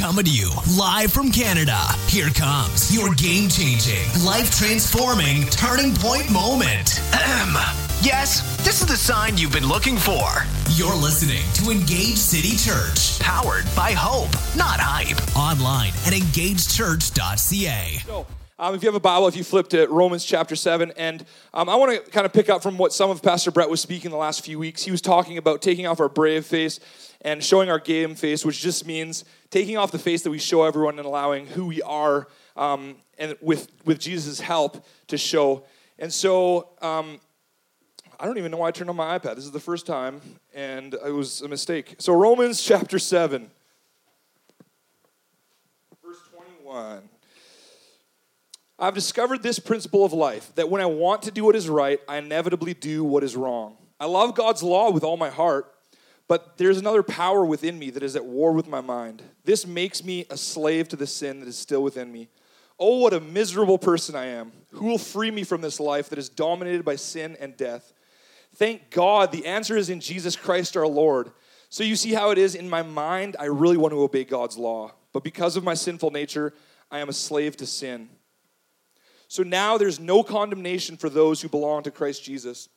Coming to you live from Canada. Here comes your game changing, life transforming turning point moment. Ahem. Yes, this is the sign you've been looking for. You're listening to Engage City Church, Powered by hope, not hype. online at engagechurch.ca. So, um, if you have a Bible, if you flip to Romans chapter 7, and um, I want to kind of pick up from what some of Pastor Brett was speaking the last few weeks. He was talking about taking off our brave face and showing our game face, which just means taking off the face that we show everyone and allowing who we are, um, and with, with Jesus' help to show. And so, um, I don't even know why I turned on my iPad. This is the first time, and it was a mistake. So, Romans chapter 7, verse 21. I've discovered this principle of life that when I want to do what is right, I inevitably do what is wrong. I love God's law with all my heart, but there's another power within me that is at war with my mind. This makes me a slave to the sin that is still within me. Oh, what a miserable person I am. Who will free me from this life that is dominated by sin and death? Thank God the answer is in Jesus Christ our Lord. So you see how it is in my mind, I really want to obey God's law. But because of my sinful nature, I am a slave to sin. So now there's no condemnation for those who belong to Christ Jesus.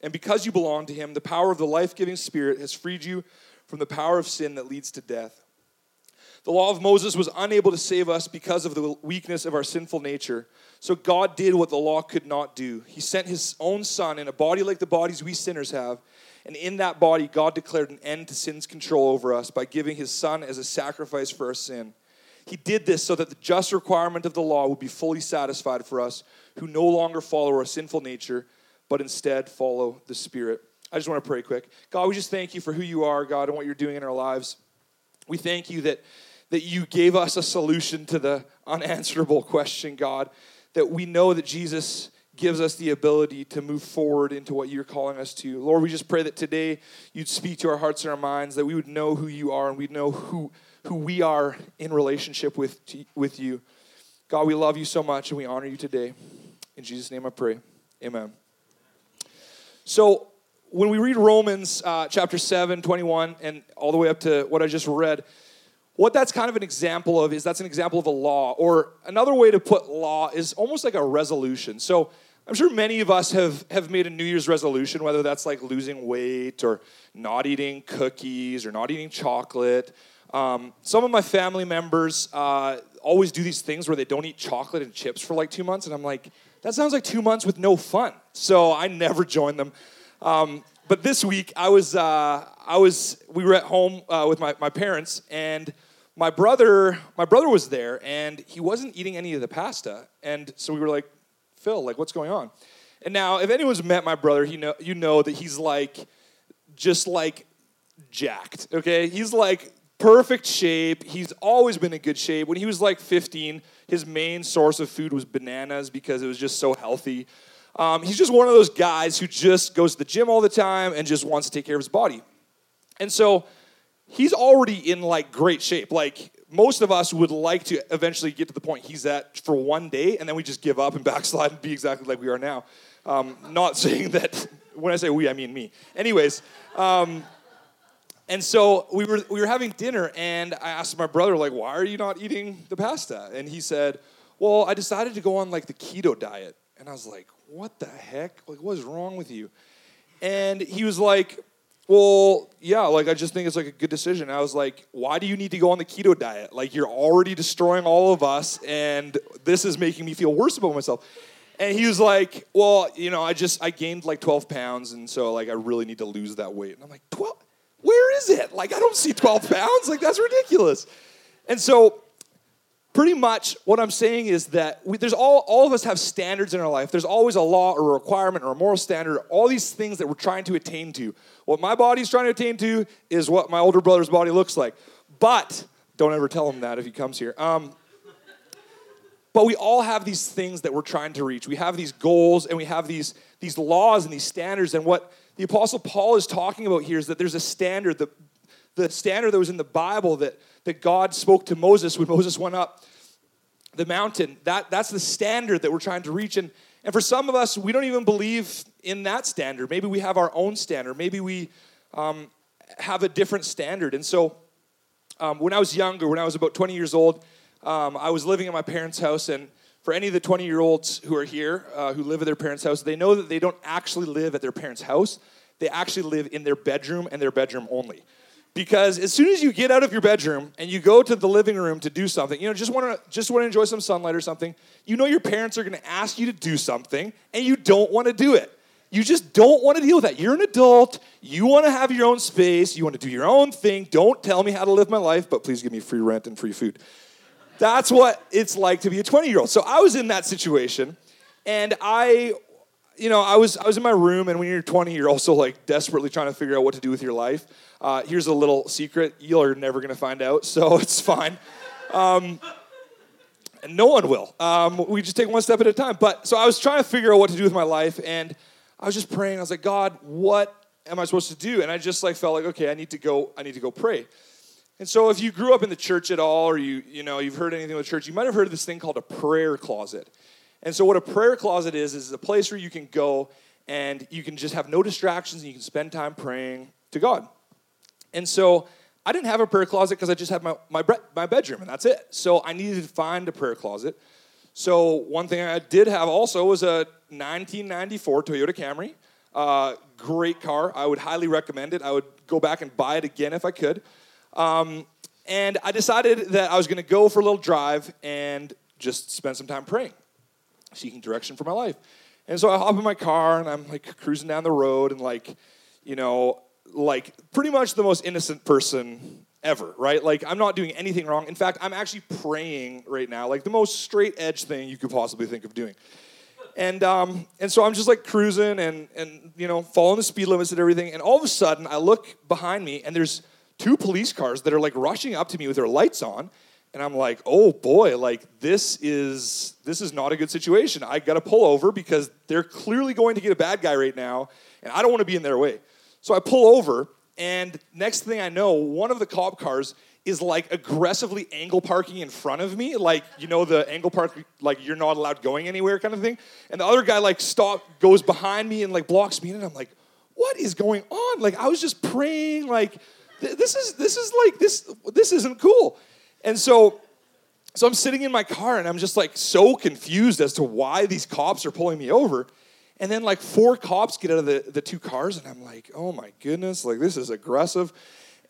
And because you belong to him, the power of the life giving Spirit has freed you from the power of sin that leads to death. The law of Moses was unable to save us because of the weakness of our sinful nature. So God did what the law could not do. He sent his own son in a body like the bodies we sinners have. And in that body, God declared an end to sin's control over us by giving his son as a sacrifice for our sin. He did this so that the just requirement of the law would be fully satisfied for us who no longer follow our sinful nature, but instead follow the Spirit. I just want to pray quick. God, we just thank you for who you are, God, and what you're doing in our lives. We thank you that, that you gave us a solution to the unanswerable question, God, that we know that Jesus gives us the ability to move forward into what you're calling us to. Lord, we just pray that today you'd speak to our hearts and our minds, that we would know who you are and we'd know who, who we are in relationship with, with you. God, we love you so much and we honor you today. In Jesus' name I pray. Amen. So, when we read Romans uh, chapter 7, 21, and all the way up to what I just read, what that's kind of an example of is that's an example of a law, or another way to put law is almost like a resolution. So, I'm sure many of us have, have made a New Year's resolution, whether that's like losing weight or not eating cookies or not eating chocolate. Um, some of my family members uh, always do these things where they don't eat chocolate and chips for like two months, and I'm like, that sounds like two months with no fun. So I never join them. Um, but this week, I was, uh, I was, we were at home uh, with my, my parents, and my brother, my brother was there, and he wasn't eating any of the pasta. And so we were like, Phil, like, what's going on? And now, if anyone's met my brother, you know, you know that he's like, just like jacked. Okay, he's like perfect shape. He's always been in good shape. When he was like 15, his main source of food was bananas because it was just so healthy. Um, he's just one of those guys who just goes to the gym all the time and just wants to take care of his body. And so he's already in like great shape. Like most of us would like to eventually get to the point he's at for one day, and then we just give up and backslide and be exactly like we are now. Um, not saying that when I say we, I mean me. Anyways, um, and so we were we were having dinner, and I asked my brother like, "Why are you not eating the pasta?" And he said, "Well, I decided to go on like the keto diet." And I was like, "What the heck? Like, what is wrong with you?" And he was like, "Well, yeah, like I just think it's like a good decision." I was like, "Why do you need to go on the keto diet? Like, you're already destroying all of us, and this is making me feel worse about myself." And he was like, "Well, you know, I just I gained like 12 pounds, and so like I really need to lose that weight." And I'm like, "12? Where is it? Like I don't see 12 pounds. Like that's ridiculous." And so, pretty much what I'm saying is that we, there's all all of us have standards in our life. There's always a law or a requirement or a moral standard. All these things that we're trying to attain to. What my body's trying to attain to is what my older brother's body looks like. But don't ever tell him that if he comes here. Um, but we all have these things that we're trying to reach. We have these goals and we have these, these laws and these standards. And what the Apostle Paul is talking about here is that there's a standard, the, the standard that was in the Bible that, that God spoke to Moses when Moses went up the mountain. That, that's the standard that we're trying to reach. And, and for some of us, we don't even believe in that standard. Maybe we have our own standard. Maybe we um, have a different standard. And so Um, when I was younger, when I was about 20 years old, um, I was living in my parents' house, and for any of the 20 year olds who are here uh, who live at their parents' house, they know that they don't actually live at their parents' house. They actually live in their bedroom and their bedroom only. Because as soon as you get out of your bedroom and you go to the living room to do something, you know, just want to just want to enjoy some sunlight or something, you know your parents are going to ask you to do something and you don't want to do it. You just don't want to deal with that. You're an adult. You want to have your own space. You want to do your own thing. Don't tell me how to live my life, but please give me free rent and free food. That's what it's like to be a 20 year old. So I was in that situation, and I, you know, I was I was in my room, and when you're 20, you're also like desperately trying to figure out what to do with your life. Uh, here's a little secret: you're never gonna find out, so it's fine. Um, and no one will. Um, we just take one step at a time. But so I was trying to figure out what to do with my life, and I was just praying. I was like, God, what am I supposed to do? And I just like felt like, okay, I need to go. I need to go pray. And so if you grew up in the church at all or you you know you've heard anything with church, you might have heard of this thing called a prayer closet. And so what a prayer closet is is a place where you can go and you can just have no distractions and you can spend time praying to God. And so I didn't have a prayer closet because I just had my, my, my bedroom and that's it. So I needed to find a prayer closet. So one thing I did have also was a 1994 Toyota Camry. Uh, great car. I would highly recommend it. I would go back and buy it again if I could. Um, and I decided that I was going to go for a little drive and just spend some time praying, seeking direction for my life. And so I hop in my car and I'm like cruising down the road and like, you know, like pretty much the most innocent person ever, right? Like I'm not doing anything wrong. In fact, I'm actually praying right now, like the most straight edge thing you could possibly think of doing. And um, and so I'm just like cruising and and you know following the speed limits and everything. And all of a sudden, I look behind me and there's two police cars that are like rushing up to me with their lights on and i'm like oh boy like this is this is not a good situation. I gotta pull over because they're clearly going to get a bad guy right now and i don't want to be in their way. So i pull over and next thing i know one of the cop cars is like aggressively angle parking in front of me like you know the angle park like you're not allowed going anywhere kind of thing. And the other guy like stop goes behind me and like blocks me and i'm like what is going on? Like i was just praying like this is this is like this this isn't cool. And so so i'm sitting in my car and i'm just like so confused as to why these cops are pulling me over. And then like four cops get out of the, the two cars and i'm like oh my goodness like this is aggressive.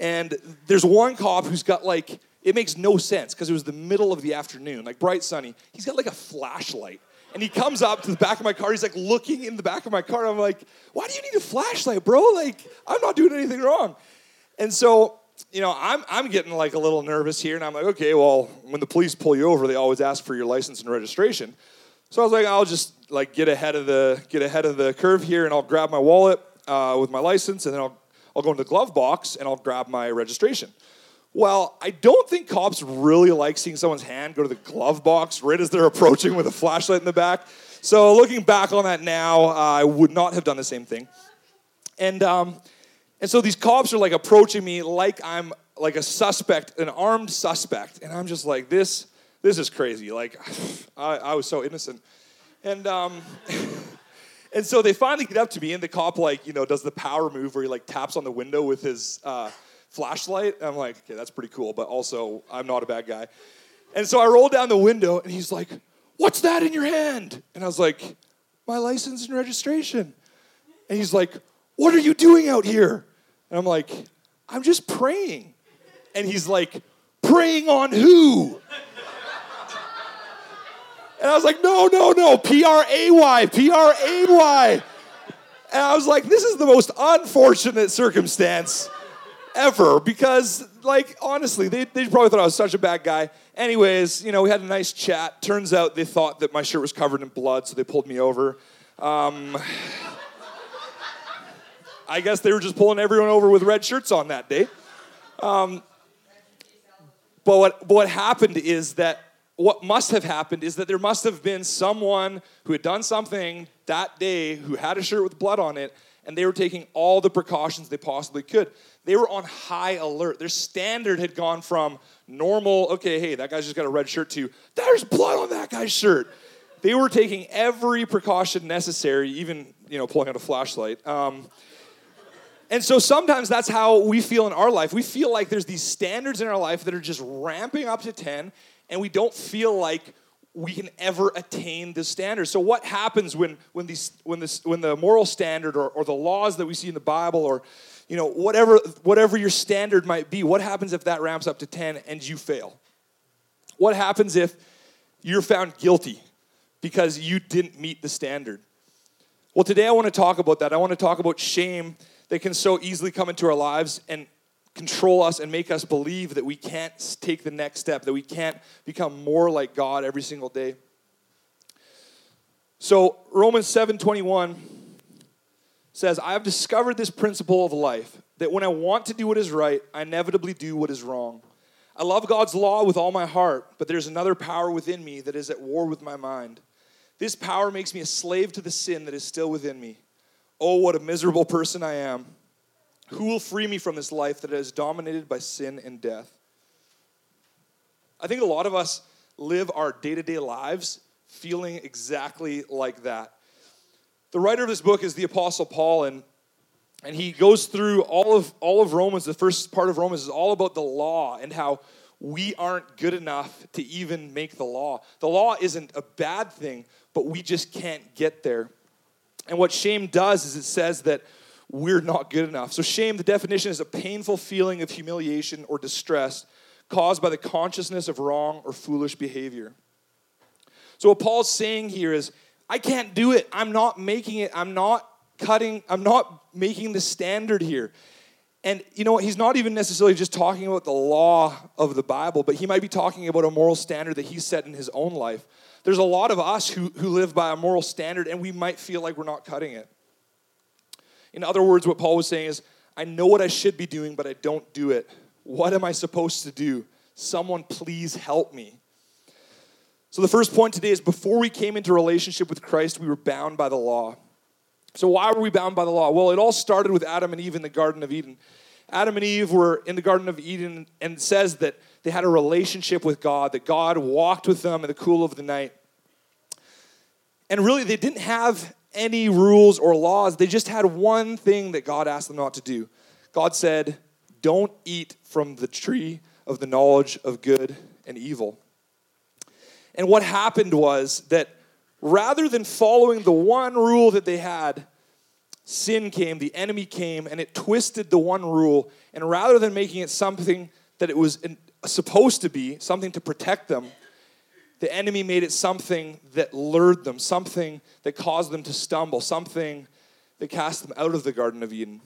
And there's one cop who's got like it makes no sense because it was the middle of the afternoon like bright sunny. He's got like a flashlight. And he comes up to the back of my car. He's like looking in the back of my car. I'm like why do you need a flashlight bro? Like i'm not doing anything wrong and so, you know, I'm, I'm getting like a little nervous here, and I'm like, okay, well, when the police pull you over, they always ask for your license and registration. So I was like, I'll just like get ahead of the get ahead of the curve here, and I'll grab my wallet uh, with my license, and then I'll I'll go into the glove box and I'll grab my registration. Well, I don't think cops really like seeing someone's hand go to the glove box right as they're approaching with a flashlight in the back. So looking back on that now, uh, I would not have done the same thing. And um, and so these cops are like approaching me like I'm like a suspect, an armed suspect. And I'm just like, this, this is crazy. Like, I, I was so innocent. And, um, and so they finally get up to me, and the cop, like, you know, does the power move where he, like, taps on the window with his uh, flashlight. And I'm like, okay, that's pretty cool, but also, I'm not a bad guy. And so I roll down the window, and he's like, what's that in your hand? And I was like, my license and registration. And he's like, what are you doing out here? And I'm like, I'm just praying. And he's like, praying on who? And I was like, no, no, no, P R A Y, P R A Y. And I was like, this is the most unfortunate circumstance ever because, like, honestly, they, they probably thought I was such a bad guy. Anyways, you know, we had a nice chat. Turns out they thought that my shirt was covered in blood, so they pulled me over. Um, I guess they were just pulling everyone over with red shirts on that day. Um, but what, what happened is that what must have happened is that there must have been someone who had done something that day who had a shirt with blood on it and they were taking all the precautions they possibly could. They were on high alert. Their standard had gone from normal, okay, hey, that guy's just got a red shirt, to there's blood on that guy's shirt. They were taking every precaution necessary, even you know pulling out a flashlight. Um, And so sometimes that's how we feel in our life. We feel like there's these standards in our life that are just ramping up to 10, and we don't feel like we can ever attain the standard. So what happens when when these when this when the moral standard or, or the laws that we see in the Bible or you know whatever whatever your standard might be, what happens if that ramps up to 10 and you fail? What happens if you're found guilty because you didn't meet the standard? Well, today I want to talk about that. I want to talk about shame that can so easily come into our lives and control us and make us believe that we can't take the next step, that we can't become more like God every single day. So Romans 7:21 says, "I have discovered this principle of life, that when I want to do what is right, I inevitably do what is wrong. I love God's law with all my heart, but there's another power within me that is at war with my mind. This power makes me a slave to the sin that is still within me. Oh, what a miserable person I am." Who will free me from this life that is dominated by sin and death? I think a lot of us live our day to day lives feeling exactly like that. The writer of this book is the Apostle Paul, and, and he goes through all of, all of Romans. The first part of Romans is all about the law and how we aren't good enough to even make the law. The law isn't a bad thing, but we just can't get there. And what shame does is it says that we're not good enough. So, shame, the definition is a painful feeling of humiliation or distress caused by the consciousness of wrong or foolish behavior. So, what Paul's saying here is, I can't do it. I'm not making it. I'm not cutting, I'm not making the standard here. And you know? He's not even necessarily just talking about the law of the Bible, but he might be talking about a moral standard that he set in his own life. There's a lot of us who, who live by a moral standard, and we might feel like we're not cutting it. In other words, what Paul was saying is, I know what I should be doing, but I don't do it. What am I supposed to do? Someone please help me. So, the first point today is before we came into relationship with Christ, we were bound by the law. So, why were we bound by the law? Well, it all started with Adam and Eve in the Garden of Eden. Adam and Eve were in the Garden of Eden and says that they had a relationship with God, that God walked with them in the cool of the night. And really, they didn't have any rules or laws. They just had one thing that God asked them not to do. God said, Don't eat from the tree of the knowledge of good and evil. And what happened was that rather than following the one rule that they had, sin came, the enemy came, and it twisted the one rule. And rather than making it something that it was supposed to be, something to protect them, the enemy made it something that lured them, something that caused them to stumble, something that cast them out of the Garden of Eden.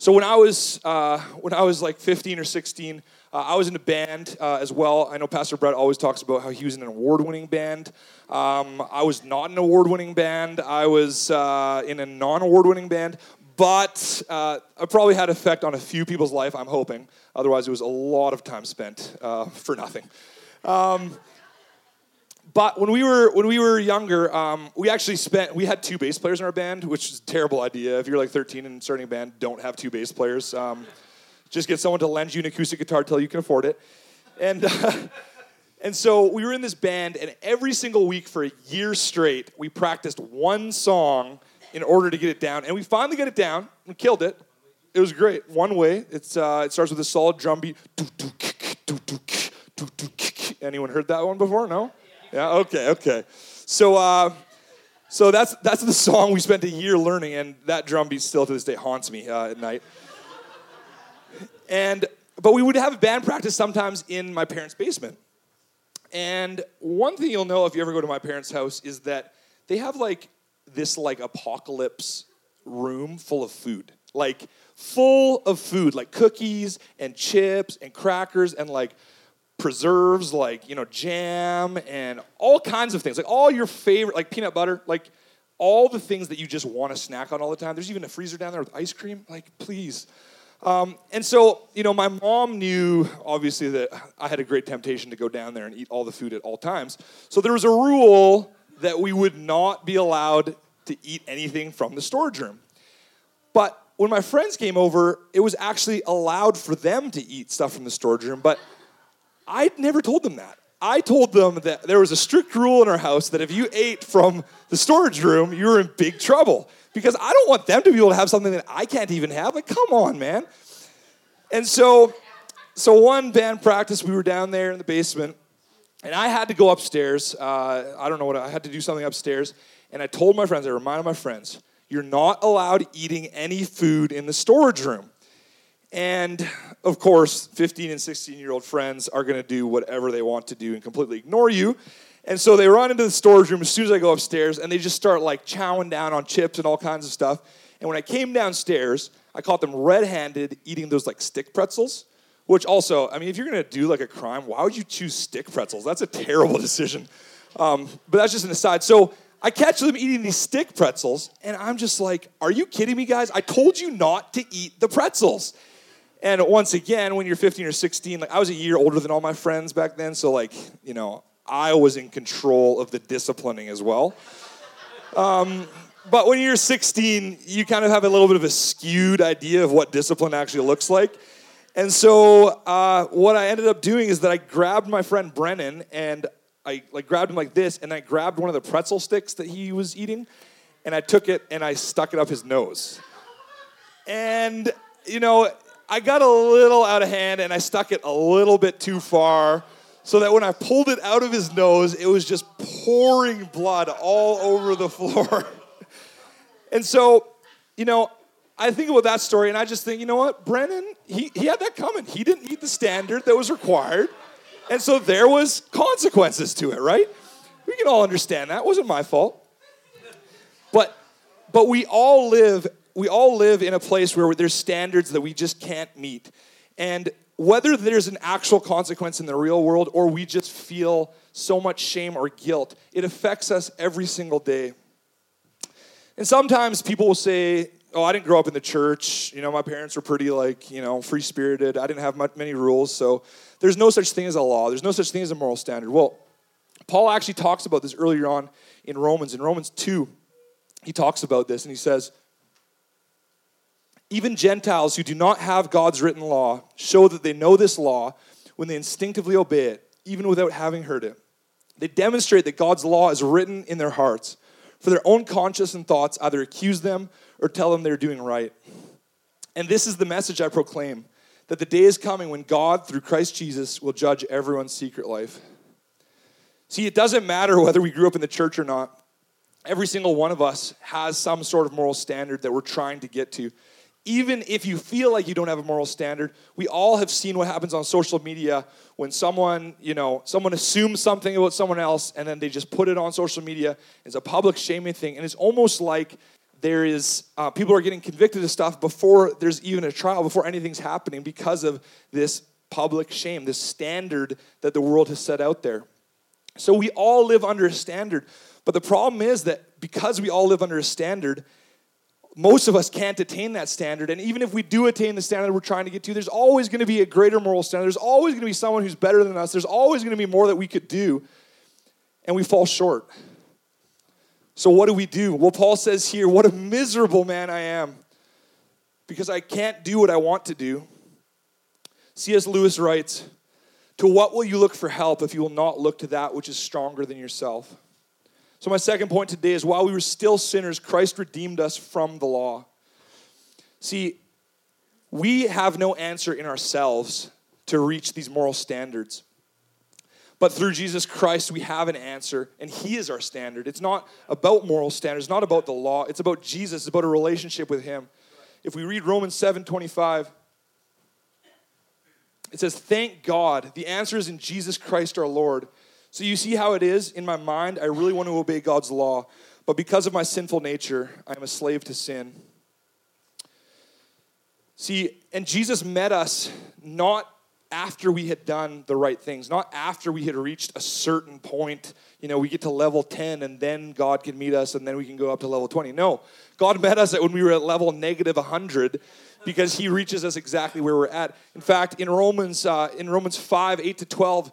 So when I was uh, when I was like 15 or 16, uh, I was in a band uh, as well. I know Pastor Brett always talks about how he was in an award-winning band. Um, I was not an award-winning band. I was uh, in a non-award-winning band, but uh, I probably had effect on a few people's life. I'm hoping. Otherwise, it was a lot of time spent uh, for nothing. Um, but when we were when we were younger, um, we actually spent we had two bass players in our band, which is a terrible idea. If you're like 13 and starting a band, don't have two bass players. Um, just get someone to lend you an acoustic guitar till you can afford it. And uh, and so we were in this band, and every single week for a year straight, we practiced one song in order to get it down. And we finally got it down. We killed it. It was great. One way. It's uh, it starts with a solid drum beat. Anyone heard that one before? No? Yeah, okay, okay. So uh, so that's that's the song we spent a year learning, and that drum beat still to this day haunts me uh, at night. And but we would have band practice sometimes in my parents' basement. And one thing you'll know if you ever go to my parents' house is that they have like this like apocalypse room full of food. Like full of food, like cookies and chips and crackers and like preserves like you know jam and all kinds of things. Like all your favorite like peanut butter like all the things that you just want to snack on all the time. There's even a freezer down there with ice cream like please. Um, and so you know my mom knew obviously that i had a great temptation to go down there and eat all the food at all times. So there was a rule that we would not be allowed to eat anything from the storage room. But when my friends came over it was actually allowed for them to eat stuff from the storage room but I never told them that. I told them that there was a strict rule in our house that if you ate from the storage room, you were in big trouble because I don't want them to be able to have something that I can't even have. Like, come on, man. And so, so one band practice, we were down there in the basement, and I had to go upstairs. Uh, I don't know what I had to do something upstairs, and I told my friends, I reminded my friends, you're not allowed eating any food in the storage room. And of course, 15 and 16 year old friends are going to do whatever they want to do and completely ignore you. And so they run into the storage room as soon as I go upstairs and they just start like chowing down on chips and all kinds of stuff. And when I came downstairs, I caught them red handed eating those like stick pretzels, which also, I mean, if you're going to do like a crime, why would you choose stick pretzels? That's a terrible decision. Um, but that's just an aside. So I catch them eating these stick pretzels, and I'm just like, are you kidding me, guys? I told you not to eat the pretzels. And once again, when you're 15 or 16, like I was a year older than all my friends back then, so like, you know, I was in control of the disciplining as well. Um, but when you're 16, you kind of have a little bit of a skewed idea of what discipline actually looks like. And so uh, what I ended up doing is that I grabbed my friend Brennan and I like grabbed him like this, and I grabbed one of the pretzel sticks that he was eating, and I took it and I stuck it up his nose. And you know, I got a little out of hand and I stuck it a little bit too far so that when I pulled it out of his nose, it was just pouring blood all over the floor. and so, you know, I think about that story and I just think, you know what? Brennan, he, he had that coming. He didn't meet the standard that was required. And so there was consequences to it, right? We can all understand that. It wasn't my fault. But but we all live we all live in a place where there's standards that we just can't meet. And whether there's an actual consequence in the real world or we just feel so much shame or guilt, it affects us every single day. And sometimes people will say, Oh, I didn't grow up in the church. You know, my parents were pretty, like, you know, free spirited. I didn't have much, many rules. So there's no such thing as a law, there's no such thing as a moral standard. Well, Paul actually talks about this earlier on in Romans. In Romans 2, he talks about this and he says, even Gentiles who do not have God's written law show that they know this law when they instinctively obey it, even without having heard it. They demonstrate that God's law is written in their hearts, for their own conscience and thoughts either accuse them or tell them they're doing right. And this is the message I proclaim that the day is coming when God, through Christ Jesus, will judge everyone's secret life. See, it doesn't matter whether we grew up in the church or not. Every single one of us has some sort of moral standard that we're trying to get to even if you feel like you don't have a moral standard, we all have seen what happens on social media when someone, you know, someone assumes something about someone else and then they just put it on social media. It's a public shaming thing. And it's almost like there is, uh, people are getting convicted of stuff before there's even a trial, before anything's happening because of this public shame, this standard that the world has set out there. So we all live under a standard. But the problem is that because we all live under a standard, most of us can't attain that standard. And even if we do attain the standard we're trying to get to, there's always going to be a greater moral standard. There's always going to be someone who's better than us. There's always going to be more that we could do. And we fall short. So, what do we do? Well, Paul says here, What a miserable man I am because I can't do what I want to do. C.S. Lewis writes, To what will you look for help if you will not look to that which is stronger than yourself? So, my second point today is while we were still sinners, Christ redeemed us from the law. See, we have no answer in ourselves to reach these moral standards. But through Jesus Christ, we have an answer, and He is our standard. It's not about moral standards, it's not about the law, it's about Jesus, it's about a relationship with Him. If we read Romans 7 25, it says, Thank God. The answer is in Jesus Christ our Lord so you see how it is in my mind, I really want to obey God's law, but because of my sinful nature, I am a slave to sin. See, and Jesus met us not after we had done the right things, not after we had reached a certain point. You know, we get to level 10 and then God can meet us and then we can go up to level 20. No, God met us when we were at level negative 100 because he reaches us exactly where we're at. In fact, in Romans, uh, in Romans 5, 8 to 12,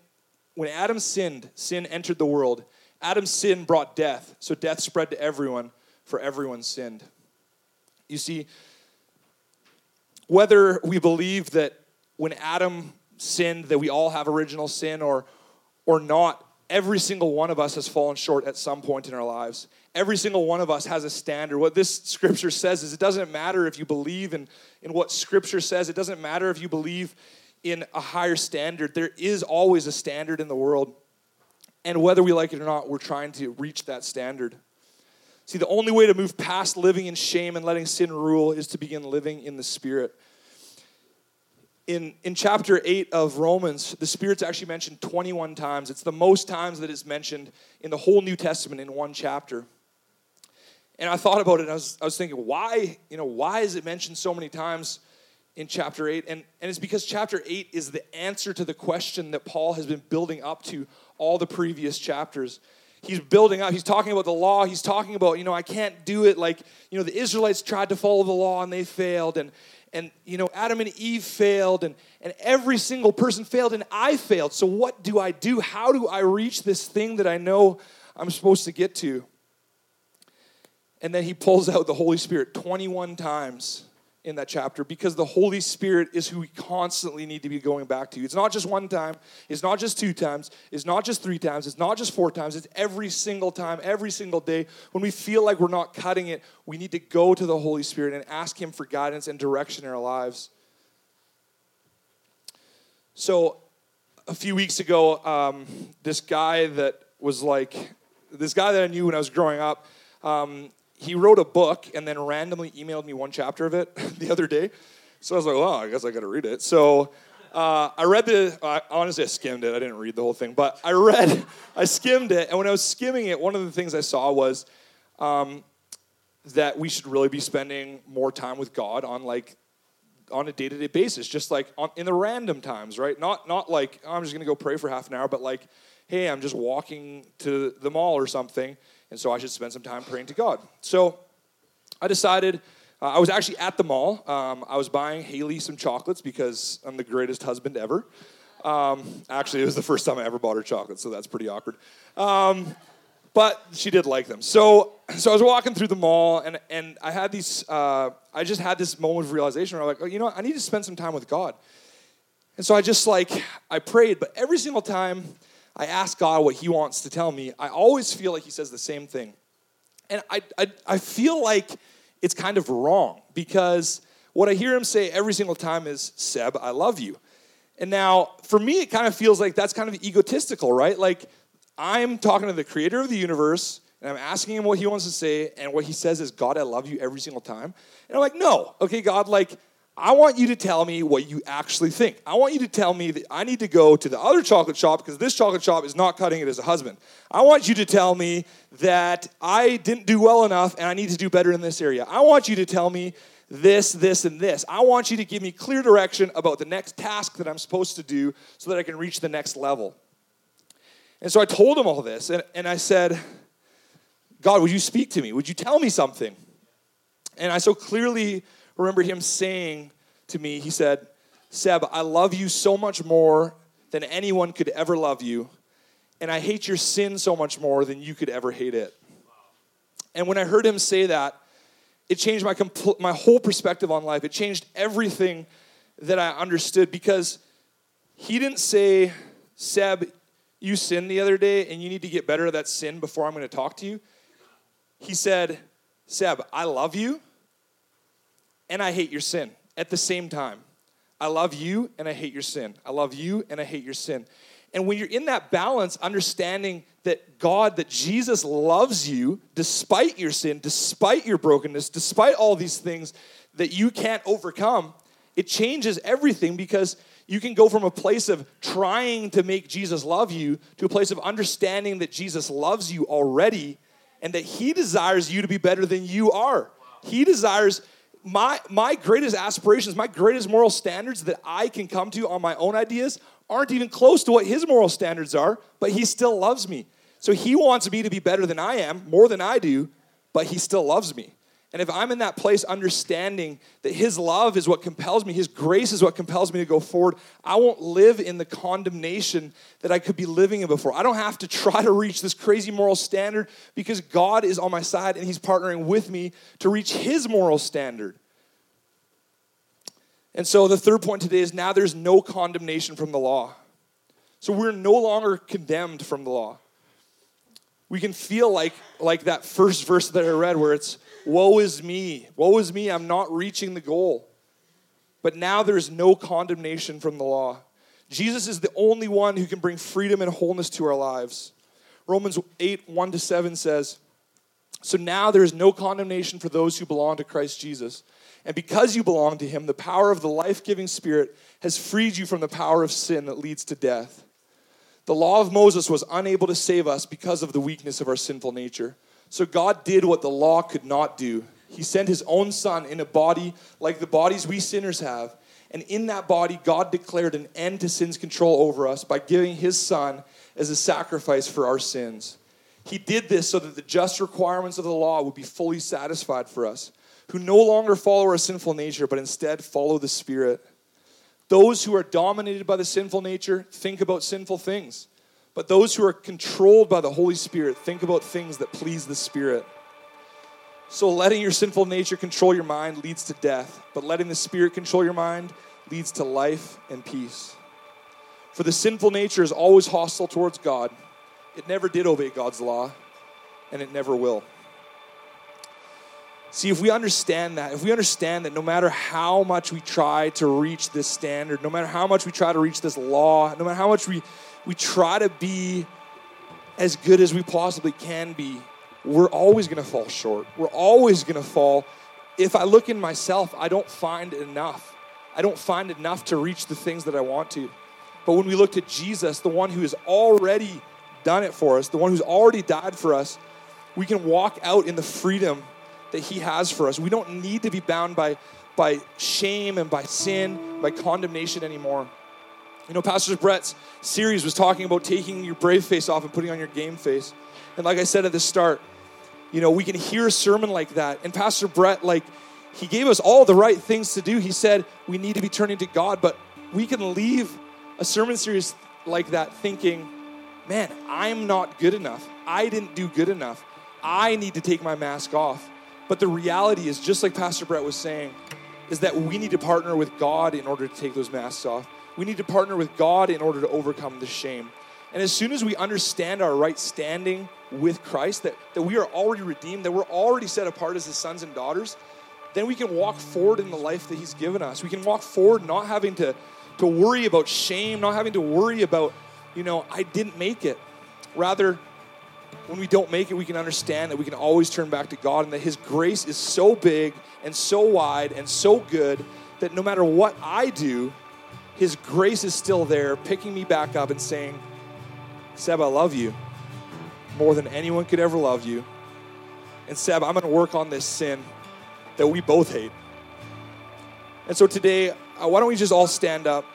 when Adam sinned, sin entered the world. Adam's sin brought death, so death spread to everyone, for everyone sinned. You see, whether we believe that when Adam sinned that we all have original sin or or not, every single one of us has fallen short at some point in our lives. Every single one of us has a standard. What this scripture says is it doesn't matter if you believe in, in what scripture says, it doesn't matter if you believe in a higher standard. There is always a standard in the world. And whether we like it or not, we're trying to reach that standard. See, the only way to move past living in shame and letting sin rule is to begin living in the Spirit. In, in chapter 8 of Romans, the Spirit's actually mentioned 21 times. It's the most times that it's mentioned in the whole New Testament in one chapter. And I thought about it I was, I was thinking, why, you know, why is it mentioned so many times? In chapter 8. And, and it's because chapter 8 is the answer to the question that Paul has been building up to all the previous chapters. He's building up, he's talking about the law, he's talking about, you know, I can't do it like, you know, the Israelites tried to follow the law and they failed. And, and you know, Adam and Eve failed, and, and every single person failed, and I failed. So, what do I do? How do I reach this thing that I know I'm supposed to get to? And then he pulls out the Holy Spirit 21 times in that chapter because the Holy Spirit is who we constantly need to be going back to. It's not just one time, it's not just two times, it's not just three times, it's not just four times, it's every single time, every single day. When we feel like we're not cutting it, we need to go to the Holy Spirit and ask Him for guidance and direction in our lives. So, a few weeks ago, um, this guy that was like, this guy that I knew when I was growing up, um, he wrote a book and then randomly emailed me one chapter of it the other day. So I was like, well, I guess I got to read it. So uh, I read the, honestly, I skimmed it. I didn't read the whole thing, but I read, I skimmed it. And when I was skimming it, one of the things I saw was um, that we should really be spending more time with God on like, on a day-to-day basis, just like on, in the random times, right? Not, not like, oh, I'm just to go pray for half an hour, but like, hey, I'm just walking to the mall or something and so I should spend some time praying to God. So I decided, uh, I was actually at the mall. Um, I was buying Haley some chocolates because I'm the greatest husband ever. Um, actually, it was the first time I ever bought her chocolates, so that's pretty awkward. Um, but she did like them. So, so I was walking through the mall, and, and I had these, uh, I just had this moment of realization where I'm like, oh, you know what? I need to spend some time with God. And so I just like, I prayed, but every single time I ask God what He wants to tell me, I always feel like He says the same thing. And I, I, I feel like it's kind of wrong because what I hear Him say every single time is, Seb, I love you. And now, for me, it kind of feels like that's kind of egotistical, right? Like, I'm talking to the creator of the universe, and I'm asking him what he wants to say, and what he says is, God, I love you every single time. And I'm like, no, okay, God, like, I want you to tell me what you actually think. I want you to tell me that I need to go to the other chocolate shop because this chocolate shop is not cutting it as a husband. I want you to tell me that I didn't do well enough and I need to do better in this area. I want you to tell me this, this, and this. I want you to give me clear direction about the next task that I'm supposed to do so that I can reach the next level. And so I told him all this and, and I said, God, would you speak to me? Would you tell me something? And I so clearly remember him saying to me, he said, Seb, I love you so much more than anyone could ever love you, and I hate your sin so much more than you could ever hate it. And when I heard him say that, it changed my, compl- my whole perspective on life. It changed everything that I understood because he didn't say, Seb, you sinned the other day and you need to get better at that sin before I'm going to talk to you. He said, Seb, I love you and I hate your sin at the same time. I love you and I hate your sin. I love you and I hate your sin. And when you're in that balance, understanding that God, that Jesus loves you despite your sin, despite your brokenness, despite all these things that you can't overcome, it changes everything because you can go from a place of trying to make Jesus love you to a place of understanding that Jesus loves you already and that he desires you to be better than you are. He desires my my greatest aspirations, my greatest moral standards that I can come to on my own ideas aren't even close to what his moral standards are, but he still loves me. So he wants me to be better than I am, more than I do, but he still loves me. And if I'm in that place understanding that His love is what compels me, His grace is what compels me to go forward, I won't live in the condemnation that I could be living in before. I don't have to try to reach this crazy moral standard because God is on my side and He's partnering with me to reach His moral standard. And so the third point today is now there's no condemnation from the law. So we're no longer condemned from the law. We can feel like, like that first verse that I read where it's, Woe is me. Woe is me. I'm not reaching the goal. But now there's no condemnation from the law. Jesus is the only one who can bring freedom and wholeness to our lives. Romans 8, 1 to 7 says, So now there is no condemnation for those who belong to Christ Jesus. And because you belong to him, the power of the life giving Spirit has freed you from the power of sin that leads to death. The law of Moses was unable to save us because of the weakness of our sinful nature. So God did what the law could not do. He sent his own son in a body like the bodies we sinners have. And in that body, God declared an end to sin's control over us by giving his son as a sacrifice for our sins. He did this so that the just requirements of the law would be fully satisfied for us, who no longer follow our sinful nature, but instead follow the Spirit. Those who are dominated by the sinful nature think about sinful things. But those who are controlled by the Holy Spirit think about things that please the Spirit. So letting your sinful nature control your mind leads to death, but letting the Spirit control your mind leads to life and peace. For the sinful nature is always hostile towards God. It never did obey God's law, and it never will. See, if we understand that, if we understand that no matter how much we try to reach this standard, no matter how much we try to reach this law, no matter how much we we try to be as good as we possibly can be, we're always going to fall short. We're always going to fall. If I look in myself, I don't find enough. I don't find enough to reach the things that I want to. But when we look to Jesus, the one who has already done it for us, the one who's already died for us, we can walk out in the freedom that he has for us. We don't need to be bound by, by shame and by sin, by condemnation anymore. You know, Pastor Brett's series was talking about taking your brave face off and putting on your game face. And like I said at the start, you know, we can hear a sermon like that. And Pastor Brett, like, he gave us all the right things to do. He said we need to be turning to God, but we can leave a sermon series like that thinking, man, I'm not good enough. I didn't do good enough. I need to take my mask off. But the reality is, just like Pastor Brett was saying, is that we need to partner with God in order to take those masks off. We need to partner with God in order to overcome the shame. And as soon as we understand our right standing with Christ, that, that we are already redeemed, that we're already set apart as his sons and daughters, then we can walk forward in the life that he's given us. We can walk forward not having to, to worry about shame, not having to worry about, you know, I didn't make it. Rather, when we don't make it, we can understand that we can always turn back to God and that his grace is so big and so wide and so good that no matter what I do, his grace is still there, picking me back up and saying, Seb, I love you more than anyone could ever love you. And Seb, I'm going to work on this sin that we both hate. And so today, uh, why don't we just all stand up?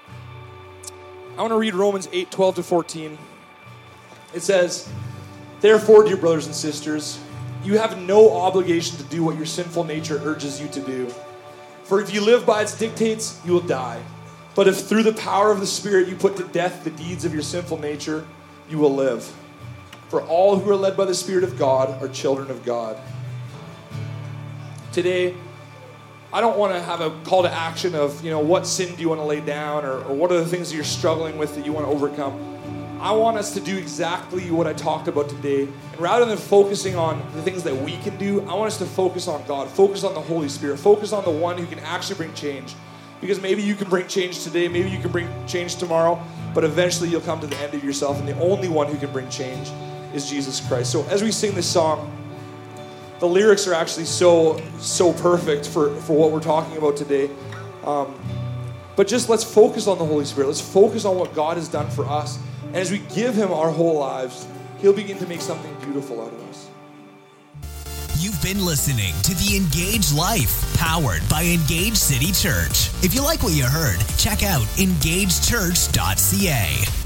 I want to read Romans 8 12 to 14. It says, Therefore, dear brothers and sisters, you have no obligation to do what your sinful nature urges you to do. For if you live by its dictates, you will die. But if through the power of the Spirit you put to death the deeds of your sinful nature, you will live. For all who are led by the Spirit of God are children of God. Today, I don't want to have a call to action of, you know, what sin do you want to lay down or, or what are the things that you're struggling with that you want to overcome. I want us to do exactly what I talked about today. And rather than focusing on the things that we can do, I want us to focus on God, focus on the Holy Spirit, focus on the one who can actually bring change. Because maybe you can bring change today, maybe you can bring change tomorrow, but eventually you'll come to the end of yourself, and the only one who can bring change is Jesus Christ. So as we sing this song, the lyrics are actually so so perfect for for what we're talking about today. Um, but just let's focus on the Holy Spirit. Let's focus on what God has done for us, and as we give Him our whole lives, He'll begin to make something beautiful out of us. You've been listening to the Engage Life, powered by Engage City Church. If you like what you heard, check out engagechurch.ca.